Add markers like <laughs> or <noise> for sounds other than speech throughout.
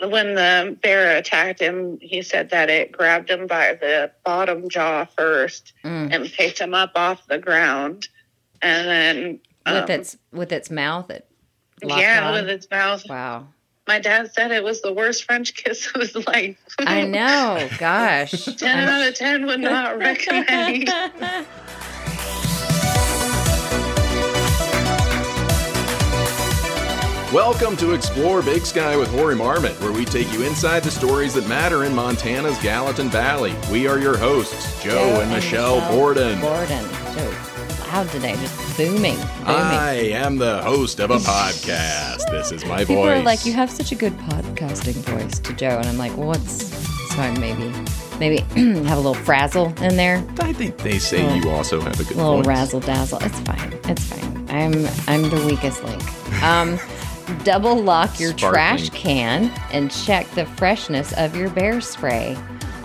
when the bear attacked him, he said that it grabbed him by the bottom jaw first Mm. and picked him up off the ground, and then with um, its with its mouth. It yeah, on? with its mouth. wow. My dad said it was the worst French <laughs> kiss of his life. I know. Gosh. <laughs> ten out of ten would not recommend. <laughs> Welcome to Explore Big Sky with Hoary Marmot, where we take you inside the stories that matter in Montana's Gallatin Valley. We are your hosts, Joe, and Michelle, Borden. Borden. Joe, loud today, just booming. booming. I am the host of a podcast. This is my People voice. are like, you have such a good podcasting voice to Joe, and I'm like, well, what's so I maybe maybe <clears throat> have a little frazzle in there, I think they say Little- you also have a good little voice. razzle dazzle. It's fine. It's fine. I'm I'm the weakest link. Um, double lock your Sparkling. trash can and check the freshness of your bear spray.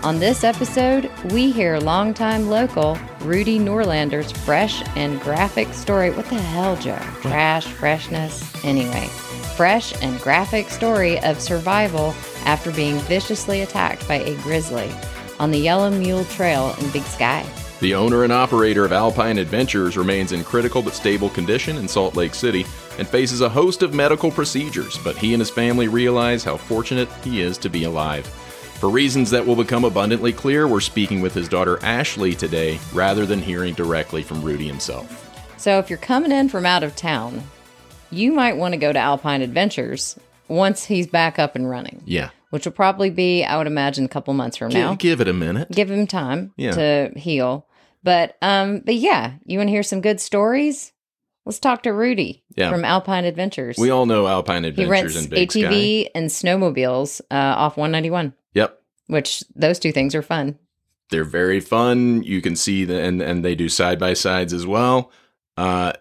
On this episode, we hear longtime local Rudy Noorlander's fresh and graphic story. What the hell, Joe? Trash, freshness. Anyway, fresh and graphic story of survival after being viciously attacked by a grizzly on the Yellow Mule Trail in Big Sky. The owner and operator of Alpine Adventures remains in critical but stable condition in Salt Lake City and faces a host of medical procedures, but he and his family realize how fortunate he is to be alive. For reasons that will become abundantly clear, we're speaking with his daughter Ashley today rather than hearing directly from Rudy himself. So if you're coming in from out of town, you might want to go to Alpine Adventures once he's back up and running, Yeah. which will probably be, I would imagine, a couple months from Gi- now. give it a minute. Give him time Yeah. to heal. But um, but yeah, you want to hear some good stories? Let's talk to Rudy Yeah. from Alpine Adventures. We all know Alpine Adventures. he rents and ATV Sky. and snowmobiles uh, off 191, Yep. which those two things are fun. They're very fun. You can see the and and they do side by sides as well. Uh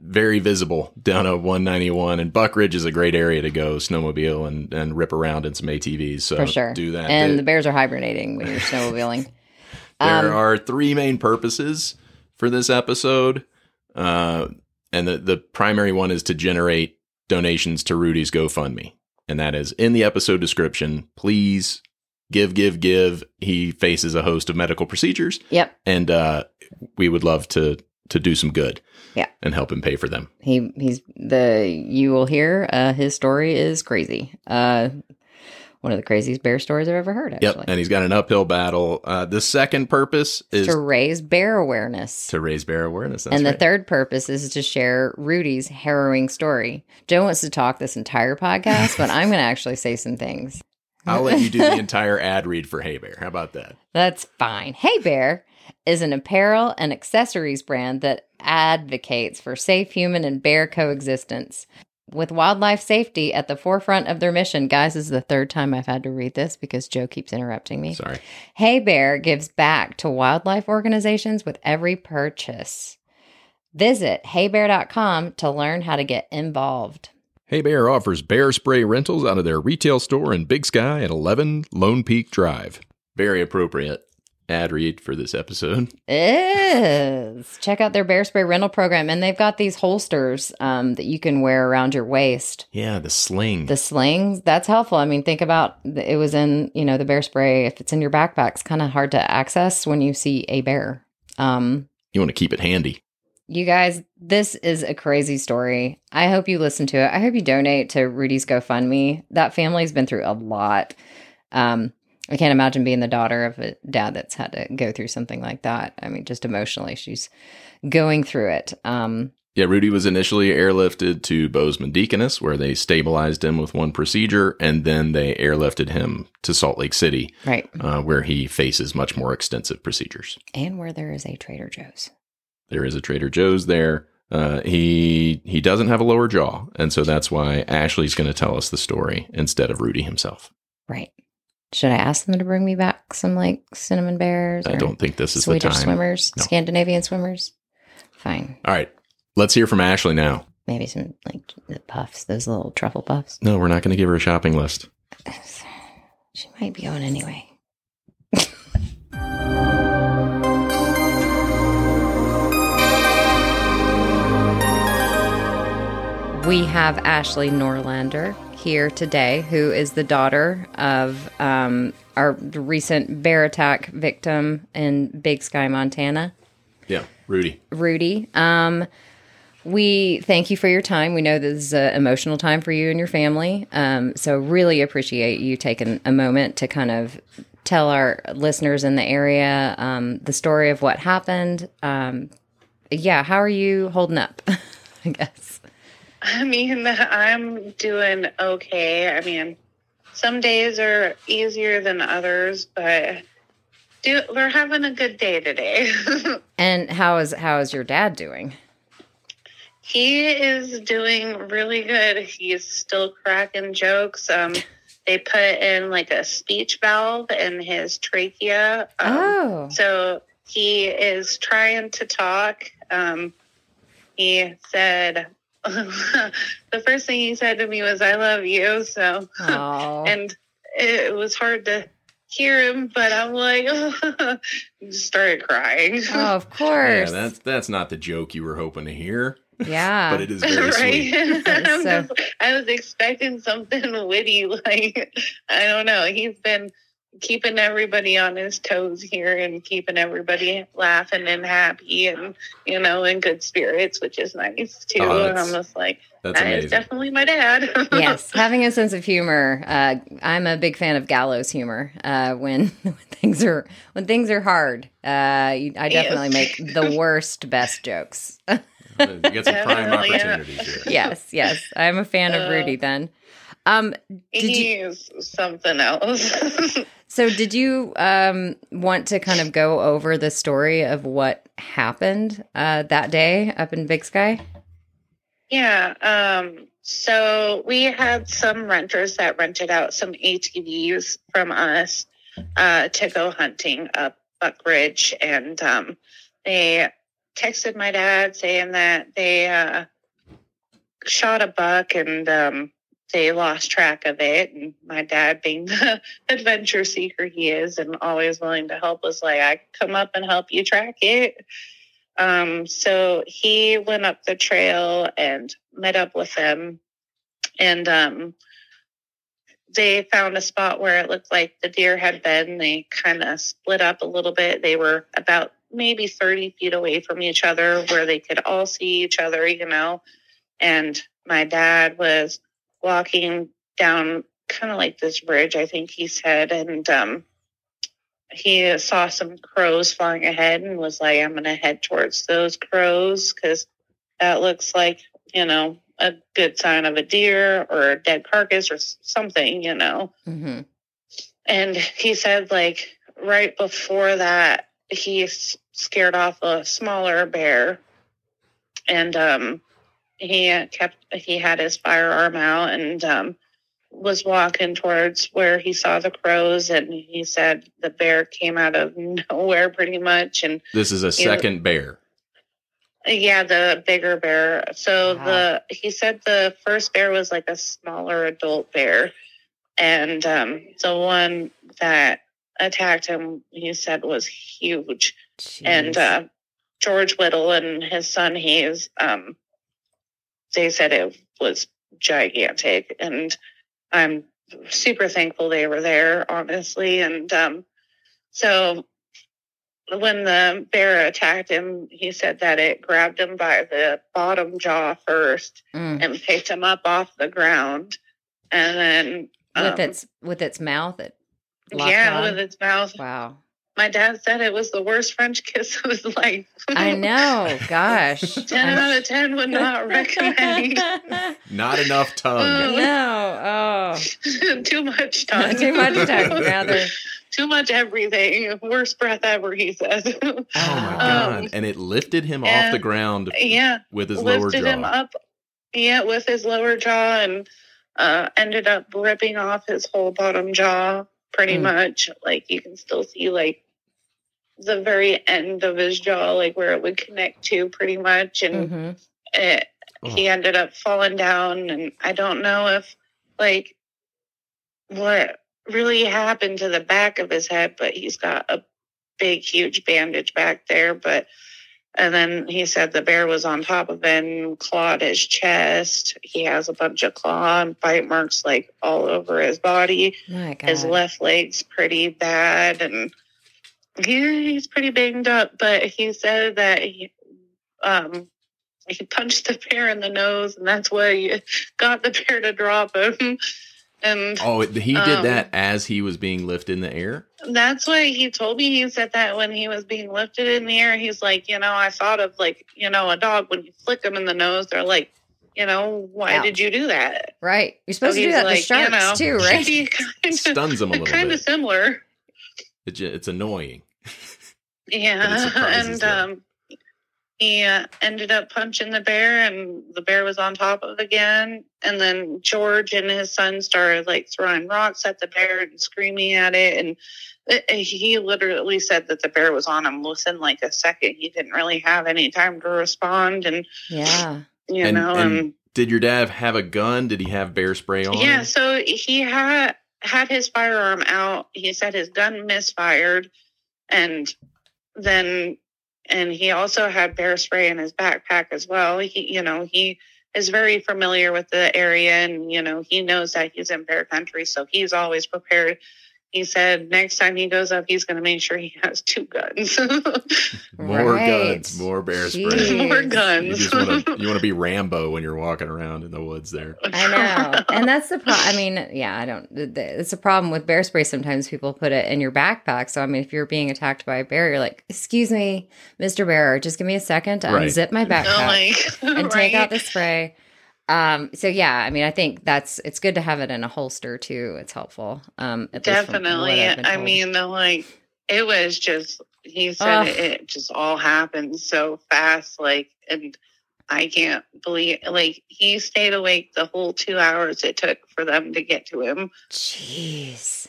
very visible down at 191 and Buck Ridge is a great area to go snowmobile and and rip around in some ATVs. So For sure. do that. And the bears are hibernating when you're <laughs> snowmobiling. there um, are three main purposes for this episode. Uh and the the primary one is to generate donations to Rudy's GoFundMe. And that is in the episode description. Please give give give. He faces a host of medical procedures Yep. and uh, we would love to to do some good. Yeah. and help him pay for them. he he's the you will hear uh his story is crazy uh one of the craziest bear stories i've ever heard actually Yep, and he's got an uphill battle. Uh, the second purpose is to raise bear awareness To raise bear awareness. That's and the right. third purpose is to share rudy's harrowing story joe wants to talk this entire podcast but i'm going to actually say some things I'll let you do the <laughs> entire ad read for Hey Bear. How about that? That's fine. Hey Bear is an apparel and accessories brand that advocates for safe human and bear coexistence. With wildlife safety at the forefront of their mission, guys, this is the third time I've had to read this because Joe keeps interrupting me. Sorry. Hey Bear gives back to wildlife organizations with every purchase. Visit heybear.com to learn how to get involved. Hey Bear offers bear spray rentals out of their retail store in Big Sky at 11 Lone Peak Drive. Very appropriate ad read for this episode. <laughs> is. Check out their bear spray rental program, and they've got these holsters um, that you can wear around your waist. Yeah, the sling. The slings, that's helpful. I mean, think about it was in you know the bear spray. If it's in your backpack, it's kind of hard to access when you see a bear. Um, you want to keep it handy. you guys, this is a crazy story. I hope you listen to it. I hope you donate to Rudy's GoFundMe. That family's been through a lot. Um, I can't imagine being the daughter of a dad that's had to go through something like that. I mean, just emotionally, she's going through it. Um, Yeah, Rudy was initially airlifted to Bozeman Deaconess, where they stabilized him with one procedure, and then they airlifted him to Salt Lake City, right. uh, where he faces much more extensive procedures. And where there is a Trader Joe's. There is a Trader Joe's there. Uh, he he doesn't have a lower jaw, and so that's why Ashley's going to tell us the story instead of Rudy himself. Right. Should I ask them to bring me back some like cinnamon bears? I don't think this is the Swedish time. swimmers, No. Scandinavian swimmers? Fine. All right, let's hear from Ashley now. Maybe some like the puffs, those little truffle puffs. No, we're not going to give her a shopping list. <sighs> She might be on anyway. we have Ashley Noorlander here today, who is the daughter of um, our recent bear attack victim in Big Sky, Montana, Yeah, Rudy. Rudy. Um, we thank you for your time. We know this is an emotional time for you and your family. Um, so, really appreciate you taking a moment to kind of tell our listeners in the area um, the story of what happened. Um, yeah, how are you holding up? <laughs> I guess. <laughs> I mean, I'm doing okay. I mean, some days are easier than others, but do, we're having a good day today. <laughs> And how is how is your dad doing? he is doing really good. He's still cracking jokes. Um, they put in like a speech valve in his trachea. Um, oh, So he is trying to talk. Um, he said, <laughs> the first thing he said to me was, I love you. So, <laughs> and it was hard to hear him, but I'm like, <laughs> just started crying. oh, of course. Yeah, course. that's that's not the joke you were hoping to hear, yeah. but it is very sweet. So- just- I was expecting something witty, like I don't know. He's been keeping everybody on his toes here and keeping everybody laughing and happy and you know in good spirits, which is nice too. Oh, and I'm just like, That's that is amazing. definitely my dad. <laughs> yes, having a sense of humor. Uh, I'm a big fan of gallows humor. Uh, when, <laughs> when things are when things are hard, uh, you- I definitely Yes. make the <laughs> worst best jokes. you get some prime Definitely, yeah. opportunities here. yes, yes, I'm a fan of Uh, Rudy. Then, um, did you? Something else. <laughs> So, did you um, want to kind of go over the story of what happened uh, that day up in Big Sky? Yeah. Um, so we had some renters that rented out some ATVs from us uh, to go hunting up Buck Ridge. And um, they texted my dad saying that they uh, shot a buck and um, they lost track of it. And my dad, being <laughs> the adventure seeker he is and always willing to help, was like, I come up and help you track it. Um, so he went up the trail and met up with them. And um, they found a spot where it looked like the deer had been. They kind of split up a little bit. They were about maybe 30 feet away from each other where they could all see each other, you know. And my dad was walking down kind of like this bridge, I think he said. And um, he saw some crows flying ahead and was like, I'm going to head towards those crows because that looks like, you know, a good sign of a deer or a dead carcass or something, you know. hmm And he said, like, right before that, he s- scared off a smaller bear. And um, he kept, he had his firearm out and um, was walking towards where he saw the crows. And he said the bear came out of <laughs> nowhere pretty much. And This is a second bear. yeah, the bigger bear. So Wow. the he said the first bear was like a smaller adult bear, and um, the one that attacked him, he said, was huge. And uh, George Whittle and his son Hayes, um, they said it was gigantic, and I'm super thankful they were there, honestly. And um, so when the bear attacked him, he said that it grabbed him by the bottom jaw first Mm. and picked him up off the ground, and then with um, its with its mouth, it yeah, on? with its mouth. wow. My dad said it was the worst French kiss of his life. I <laughs> know. Gosh. 10 out of 10 would not <laughs> recommend. Not enough tongue. no. Oh. <laughs> Too much tongue. Too much tongue, rather. Too much everything. Worst breath ever, he says. Oh my Oh. god! And it lifted him off the ground yeah. with his lower lifted him jaw. up. Yeah, with his lower jaw and uh, ended up ripping off his whole bottom jaw pretty Mm. much. Like you can still see like the very end of his jaw, like where it would connect to pretty much. And hmm it, Oh. he ended up falling down and i don't know if like what really happened to the back of his head but he's got a big huge bandage back there but And then he said the bear was on top of him, clawed his chest. He has a bunch of claw and bite marks like all over his body. My His left leg's pretty bad and yeah, he's pretty banged up. But he said that he um he punched the bear in the nose and that's what he got the bear to drop him. <laughs> And Oh, he did Um, that as he was being lifted in the air. that's what he told me. He said that when he was being lifted in the air, he's like, you know, I thought of like, you know, a dog when you flick them in the nose, they're like, you know, why Ouch. did you do that? right. You're supposed to do he's that to like, sharks you know, too, <laughs> right? It stuns him a little bit kind of similar. It it's annoying. But it Yeah, and them. um, he uh, ended up punching the bear, and the bear was on top of it again. And then George and his son started like throwing rocks at the bear and screaming at it. And he literally said that the bear was on him within like a second. He didn't really have any time to respond, and Yeah. you And- know, and and Did your dad have a gun? Did he have bear spray on? yeah, him? so he had had his firearm out. He said his gun misfired, and then and he also had bear spray in his backpack as well. He, you know, he is very familiar with the area, and you know, he knows that he's in bear country, so he's always prepared. He said next time he goes up, he's going to make sure he has two guns. <laughs> More Right. guns, more bear spray. Jeez. <laughs> More guns. just want to you want to be Rambo when you're walking around in the woods there. <laughs> I know. And that's the problem. I mean, yeah, I don't, th- th- it's a problem with bear spray. Sometimes people put it in your backpack. So, I mean, if you're being attacked by a bear, you're like, excuse me, Mr. Bear, just give me a second to Right. unzip my oh backpack like, and take out the spray. Um, so yeah, I mean, I think that's, it's good to have it in a holster too. It's helpful. Um, at least from what Definitely. I've been I told. mean, the, like it was just he said it, it just all happened so fast, like, and I can't believe like he stayed awake the whole two hours it took for them to get to him. jeez.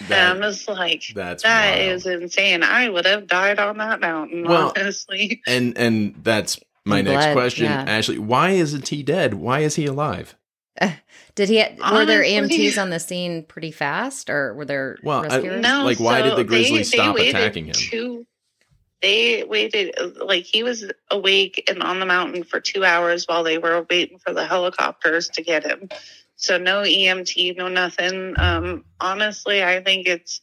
and I'm just like, that's that wild. is insane. I would have died on that mountain, Well, honestly. and and that's my And next blood, question, yeah. Ashley. Why isn't he dead? Why is he alive? <laughs> Did he, were there Honestly- EMTs on the scene pretty fast or were there Well, I- No, Like, why did the grizzly they- stop they attacking him? Two, they waited like he was awake and on the mountain for two hours while they were waiting for the helicopters to get him. So no EMT, no nothing. Um, honestly, I think it's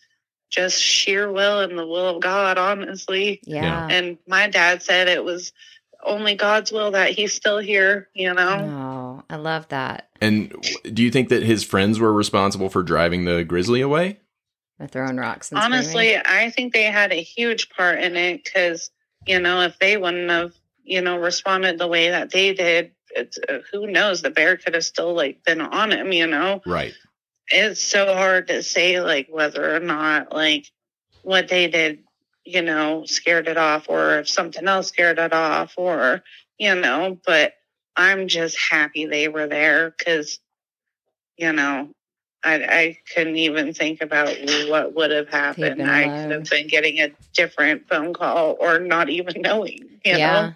just sheer will and the will of God. Honestly, yeah. and my dad said it was only God's will that he's still here. You know. Oh, I love that. And do you think that his friends were responsible for driving the grizzly away? They're throwing rocks Honestly, screaming. I think they had a huge part in it because, you know, if they wouldn't have, you know, responded the way that they did, it's, uh, who knows? The bear could have still like been on him. You know, Right. it's so hard to say like whether or not like what they did, you know, scared it off, or if something else scared it off, or you know. But I'm just happy they were there because, you know, I, I couldn't even think about what would have happened. I could have been getting a different phone call or not even <laughs> knowing, you yeah. know?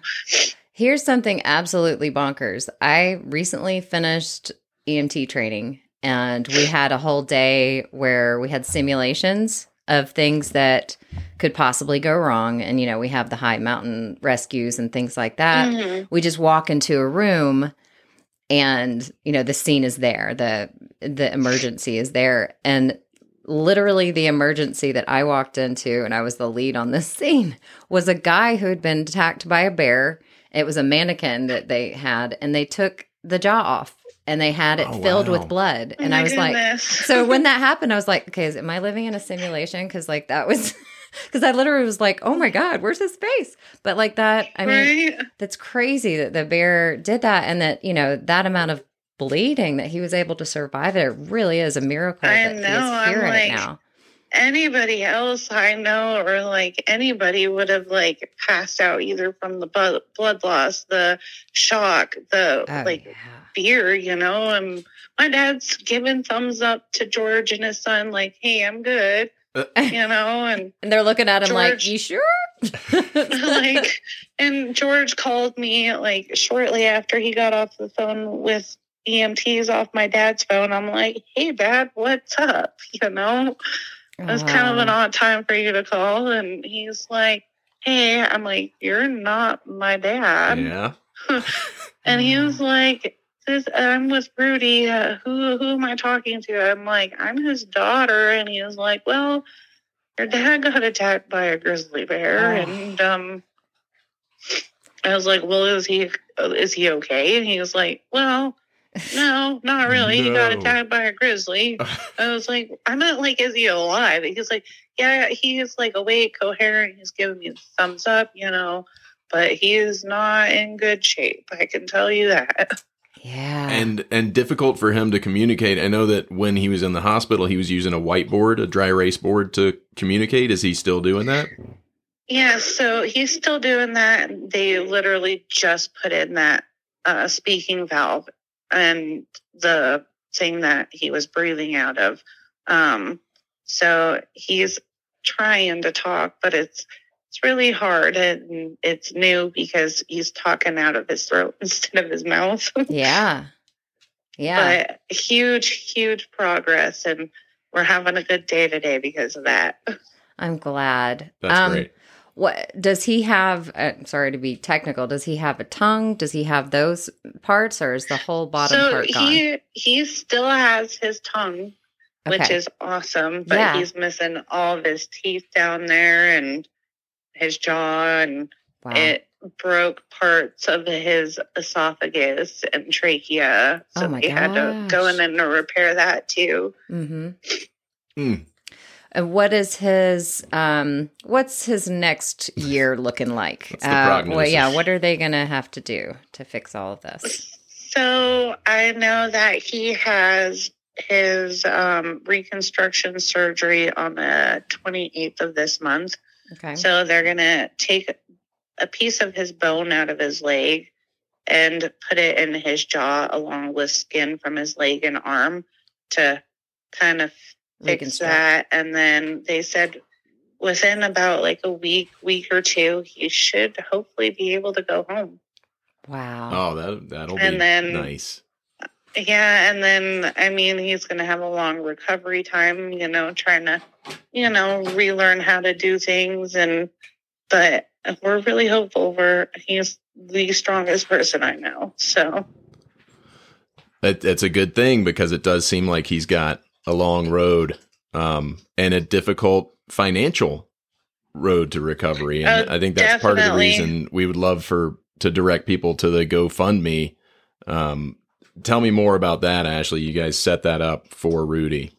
Here's something absolutely bonkers. I recently finished EMT training and we had a whole day where we had simulations of things that could possibly go wrong. And, you know, we have the high mountain rescues and things like that. Mhm. we just walk into a room and you know the scene is there the the emergency is there and literally the emergency that i walked into and i was the lead on this <laughs> scene was a guy who had been attacked by a bear it was a mannequin that they had and they took the jaw off and they had it Oh, filled wow. with blood Oh and my i was like <laughs> so when that <laughs> happened, I was like, okay, is, am I living in a simulation? Because like that was, <laughs> because I literally was like, oh my god, where's his face? But like that, I mean, right? that's crazy that the bear did that, and that you know that amount of bleeding that he was able to survive it. It really is a miracle I that know, he I'm is here right like- now. anybody else I know or like anybody would have like passed out either from the blood, blood loss, the shock, the Oh, like yeah. Fear, you know. And my dad's giving thumbs up to George and his son, like, "Hey, I'm good," Uh. you know, and <laughs> and they're looking at him like, "You sure?" <laughs> like, <laughs> and George called me like shortly after he got off the phone with EMTs off my dad's phone. I'm like, "Hey, Dad, what's up?" You know. It was kind of an odd time for you to call. And he's like, hey, I'm like, you're not my dad. yeah. And he was like, this, I'm with Rudy. Uh, who, who am I talking to? I'm like, I'm his daughter. And he was like, well, your dad got attacked by a grizzly bear. Oh. And, um, I was like, well, is he, is he okay? And he was like, well, <laughs> no, not really. He got attacked by a grizzly. <laughs> I was like, I meant like, is he alive? And He's like, yeah, he's like awake, coherent. He's giving me the thumbs up, you know, but he is not in good shape. I can tell you that. <laughs> Yeah. and and difficult for him to communicate. I know that when he was in the hospital, he was using a whiteboard, a dry erase board to communicate. Is he still doing that? Yeah, so he's still doing that. They literally just put in that uh, speaking valve and the thing that he was breathing out of. Um, so he's trying to talk, but it's it's really hard and it's new because he's talking out of his throat <laughs> instead of his mouth. <laughs> yeah. Yeah. but huge, huge progress, and we're having a good day today because of that. <laughs> I'm glad. That's Um, great. What does he have? Uh, sorry to be technical. Does he have a tongue? Does he have those parts, or is the whole bottom so part gone? he he still has his tongue, which is awesome, but Yeah. he's missing all of his teeth down there and his jaw, and wow. it broke parts of his esophagus and trachea. So Oh my he had to go in and repair that too. mm-hmm. Mm. And what is his? Um, what's his next year looking like? What's the Uh, well, prognosis? yeah. What are they gonna have to do to fix all of this? So I know that he has his um, reconstruction surgery on the 28th of this month. Okay. So they're going to take a piece of his bone out of his leg and put it in his jaw along with skin from his leg and arm to kind of fix Reconstruct. that. And then they said within about like a week, week or two, he should hopefully be able to go home. Wow. Oh, that that'll be then- nice. Yeah, and then I mean he's going to have a long recovery time, you know, trying to, you know, relearn how to do things, and but we're really hopeful. We're he's the strongest person I know, so That, that's a good thing because it does seem like he's got a long road um, and a difficult financial road to recovery. And Oh, I think that's part of the reason we would love for to direct people to the GoFundMe. Um, tell me more about that, Ashley. You guys set that up for Rudy.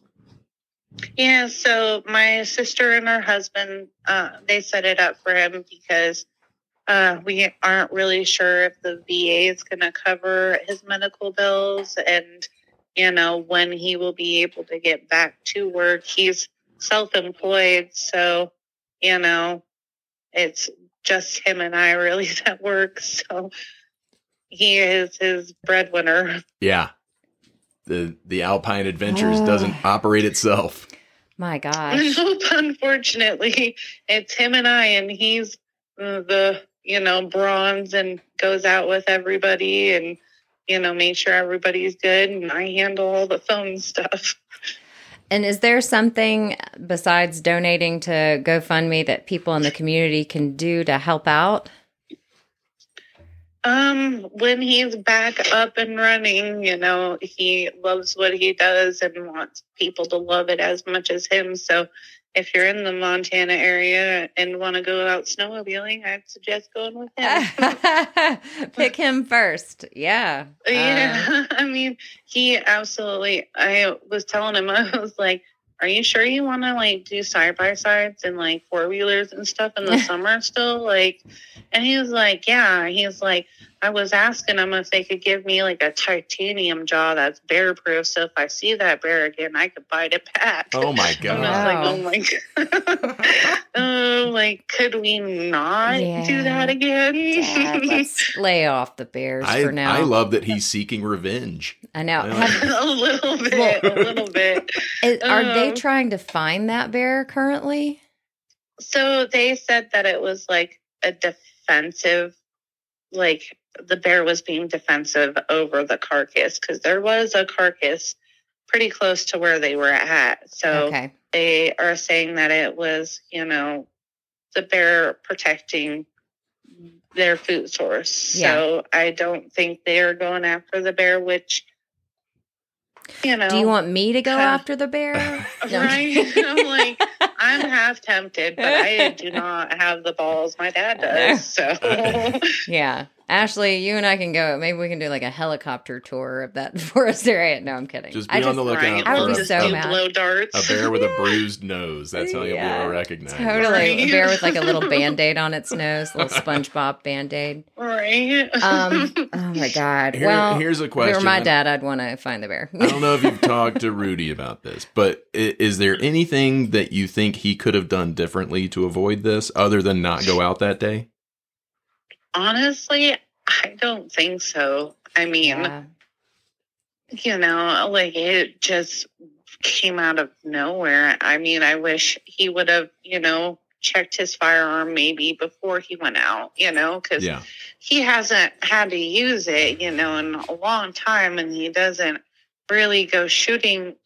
yeah. So my sister and her husband, uh, they set it up for him because uh, we aren't really sure if the VA is going to cover his medical bills and you know when he will be able to get back to work. He's self-employed, so you know it's just him and I really <laughs> that work. So he is his breadwinner. Yeah. The the Alpine Adventures Oh. doesn't operate itself. My gosh. <laughs> Unfortunately, it's him and I, and he's uh, the you know bronze and goes out with everybody and you know make sure everybody's good, and I handle all the phone stuff. And is there something besides donating to GoFundMe that people in the community can do to help out? Um, when he's back up and running, you know, he loves what he does and wants people to love it as much as him. So if you're in the Montana area and want to go out snowmobiling, I'd suggest going with him. <laughs> Pick him first. Yeah. Uh, <laughs> Yeah, <laughs> I mean, he absolutely. I was telling him, I was like, "Are you sure you want to like do side by sides and like four wheelers and stuff in the <laughs> summer still?" Like, and he was like, "Yeah." He's like, "I was asking them if they could give me like a titanium jaw that's bear proof, so if I see that bear again, I could bite it back." Oh my <laughs> I'm god. like, oh my god. <laughs> oh, like, could we not Yeah. do that again? Dad, let's <laughs> lay off the bears I, for now. I love that he's seeking revenge. I know. I like Have- a little bit, a little bit. is- are they Um, trying to find that bear currently? So they said that it was like a defensive, like the bear was being defensive over the carcass because there was a carcass pretty close to where they were at. So okay. they are saying that it was, you know, the bear protecting their food source. So I don't think they're going after the bear, which you know. Do you want me to go after the bear? <laughs> No. right? <laughs> I'm like, I'm half tempted, but I do <laughs> not have the balls my dad does. So yeah. Ashley, you and I can go. Maybe we can do like a helicopter tour of that <laughs> forest area. No, I'm kidding. Just I be on the lookout right, I would for be a, so do mad. blow darts. a bear with a <laughs> bruised nose. That's how you'll Yeah, able to recognize. it. Totally. A bear with like a little <laughs> Right. band aid on its nose, a little SpongeBob band aid. Right. Um, oh my God. Here- well, here's a question. if it were my dad, I'd want to find the bear. I don't know if you've talked to Rudy about this, but is there anything that you think he could have done differently to avoid this other than not go out that day? Honestly, I don't think so. I mean, Yeah. you know, like it just came out of nowhere. I mean, I wish he would have, you know, checked his firearm maybe before he went out, you know, because Yeah. he hasn't had to use it, you know, in a long time, and he doesn't really go shooting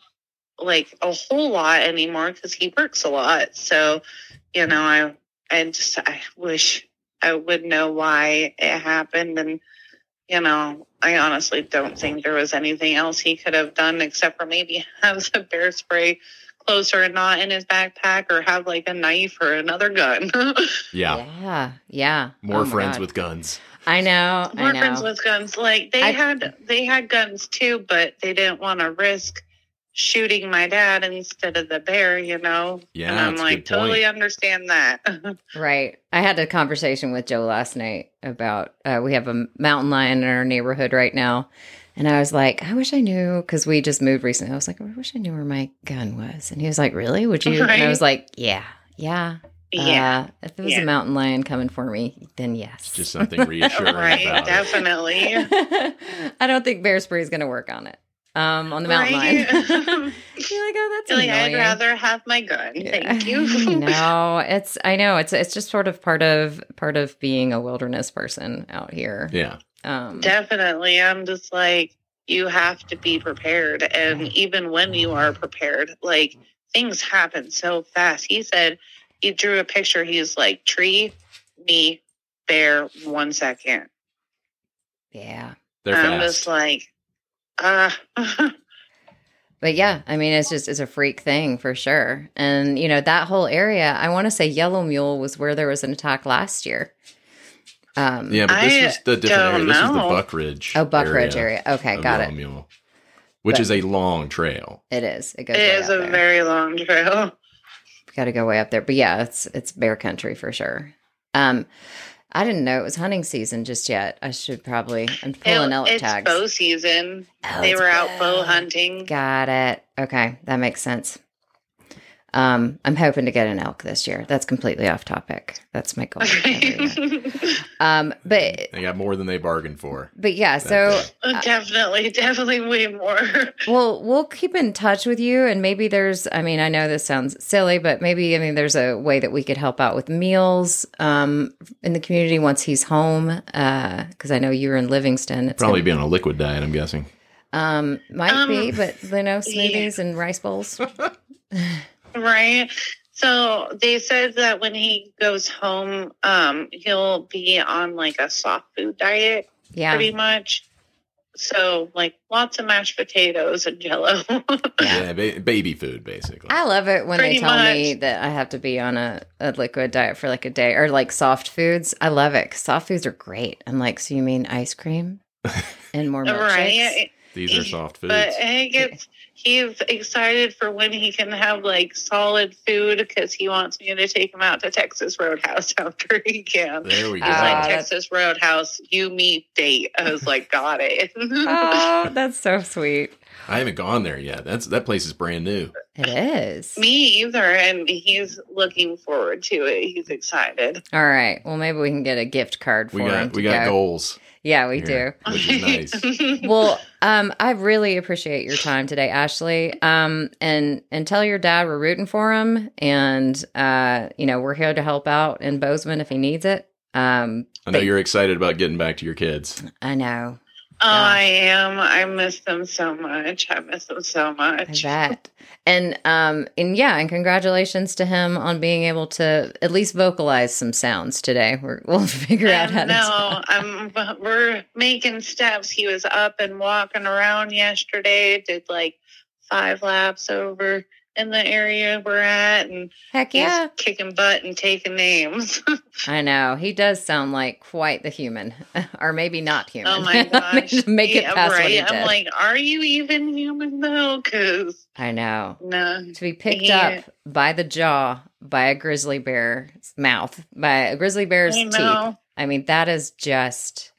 like a whole lot anymore because he works a lot. So, you know, I I just I wish I would know why it happened, and you know, I honestly don't think there was anything else he could have done except for maybe <laughs> have the bear spray closer and not in his backpack, or have like a knife or another gun. <laughs> Yeah. Yeah. Yeah. More Oh friends God. with guns. I know. I More know. friends with guns. Like they I- had they had guns too, but they didn't want to risk shooting my dad instead of the bear, you know. Yeah, and I'm that's a like good point. totally understand that. <laughs> Right. I had a conversation with Joe last night about uh, we have a mountain lion in our neighborhood right now. And I was like, I wish I knew because we just moved recently. I was like, I wish I knew where my gun was. And he was like, Really? Would you? And I was like, Yeah, yeah. yeah. Uh, if it was Yeah. a mountain lion coming for me, then yes. It's Just something reassuring <laughs> right, about it. definitely. <laughs> I don't think bear spray is going to work on it. Um, on the mountain lion. Right? <laughs> <laughs> You're like, oh, that's like. I'd rather have my gun. Thank <laughs> you. no, it's I know it's it's just sort of part of part of being a wilderness person out here. Yeah. Um, Definitely. I'm just like, you have to be prepared. And even when you are prepared, like things happen so fast. He said he drew a picture. He's like, tree, me, bear, one second. yeah, They're I'm fast. just like, uh, <laughs> but yeah, I mean, it's just it's a freak thing for sure. And you know that whole area, I want to say Yellow Mule was where there was an attack last year. Um, yeah, but this I was the different area. don't This was the know. Buck Ridge. Oh, Buck Ridge area. Okay, got Yellow it. Mule, which But- is a long trail. It is. It goes. it way is up a there. very long trail. Got to go way up there. But yeah, it's it's bear country for sure. Um, I didn't know it was hunting season just yet. I should probably. I'm pulling It- elk it's tags. bow season. Oh, they it's were out bow. hunting. Got it. Okay, that makes sense. Um, I'm hoping to get an elk this year. That's completely off topic. That's my goal. um, but They got more than they bargained for. but yeah, so day. definitely, definitely way more. we'll we'll keep in touch with you, and maybe there's. I mean, I know this sounds silly, but maybe I mean there's a way that we could help out with meals um, in the community once he's home. Because I know you're in Livingston. It's Probably gonna- be on a liquid diet, I'm guessing. um might Um, be, but you know, yeah. smoothies and rice bowls. <laughs> Right. So they said that when he goes home, um, he'll be on like a soft food diet Yeah, pretty much. So like lots of mashed potatoes and jello. <laughs> Yeah, ba- baby food, basically. I love it when they Pretty tell me that I have to be on a, a liquid diet for like a day or like soft foods. I love it because soft foods are great. I'm like, so you mean ice cream <laughs> and more milkshakes? right. These are soft foods. But he gets he's excited for when he can have like solid food because he wants me to take him out to Texas Roadhouse <laughs> after he can. there we go. He's Ah, like Texas Roadhouse, you meet date. I was like, got it. <laughs> Oh, that's so sweet. I haven't gone there yet. That's that place is brand new. It is. Me either, and he's looking forward to it. He's excited. All right. Well, maybe we can get a gift card for We him. got to we got go. goals, Yeah, we here, do. which is nice. <laughs> Well, um, I really appreciate your time today, Ashley. Um, and and tell your dad we're rooting for him, and uh, you know we're here to help out in Bozeman if he needs it. Um, I know But- you're excited about getting back to your kids. I know. Oh, I am. I miss them so much. I miss them so I much. bet. And um and yeah, and congratulations to him on being able to at least vocalize some sounds today. We're, we'll <laughs> figure out how to. no, I'm. We're making steps. He was up and walking around yesterday. Did like five laps over in the area we're at, and Heck yeah. kicking butt and taking names. <laughs> I know. He does sound like quite the human. <laughs> or maybe not human. oh my gosh! <laughs> Make it Yeah, past what right. he I'm did. like, are you even human though? Because I know. no, To be picked Yeah. up by the jaw by a grizzly bear's mouth, by a grizzly bear's I teeth. I mean, that is just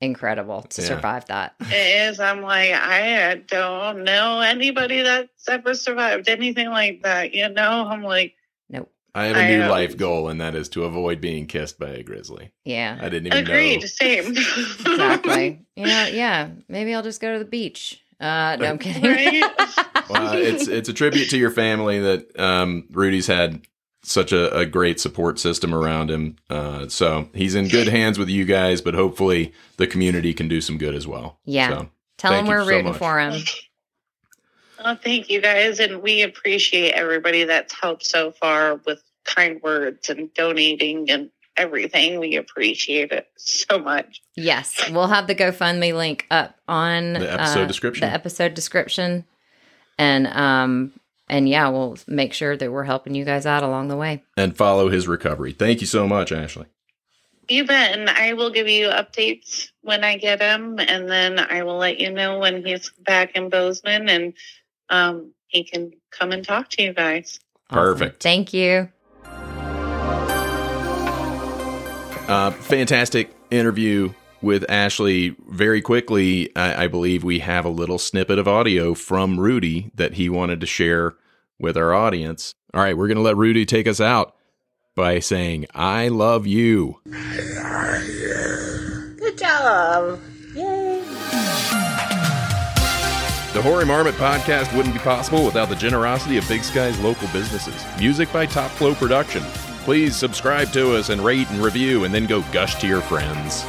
incredible to Yeah. survive that. It is. I'm like, I don't know anybody that's ever survived anything like that. You know, I'm like, Nope. I have a I new know. life goal, and that is to avoid being kissed by a grizzly. Yeah. I didn't even agreed, <laughs> know. same. Exactly. Yeah, yeah. Maybe I'll just go to the beach. Uh, no, I'm <laughs> kidding. Right? Well, it's it's a tribute to your family that um, Rudy's had such a, a great support system around him. Uh, so he's in good hands with you guys, but hopefully the community can do some good as well. Yeah. So, Tell Thank him we're rooting much. for him. Oh, thank you guys, and we appreciate everybody that's helped so far with kind words and donating and everything. We appreciate it so much. Yes, we'll have the GoFundMe link up on The episode uh, description. The episode description, and um, and yeah, we'll make sure that we're helping you guys out along the way. and follow his recovery. Thank you so much, Ashley. You bet, and I will give you updates when I get him, and then I will let you know when he's back in Bozeman, and um, he can come and talk to you guys. Awesome. Perfect. Thank you. Uh, fantastic interview with Ashley. Very quickly, I, I believe we have a little snippet of audio from Rudy that he wanted to share with our audience. All right, we're going to let Rudy take us out by saying, I love you. Good job. Yay. The Hoary Marmot podcast wouldn't be possible without the generosity of Big Sky's local businesses. Music by Top Flow Production. Please subscribe to us and rate and review, and then go gush to your friends.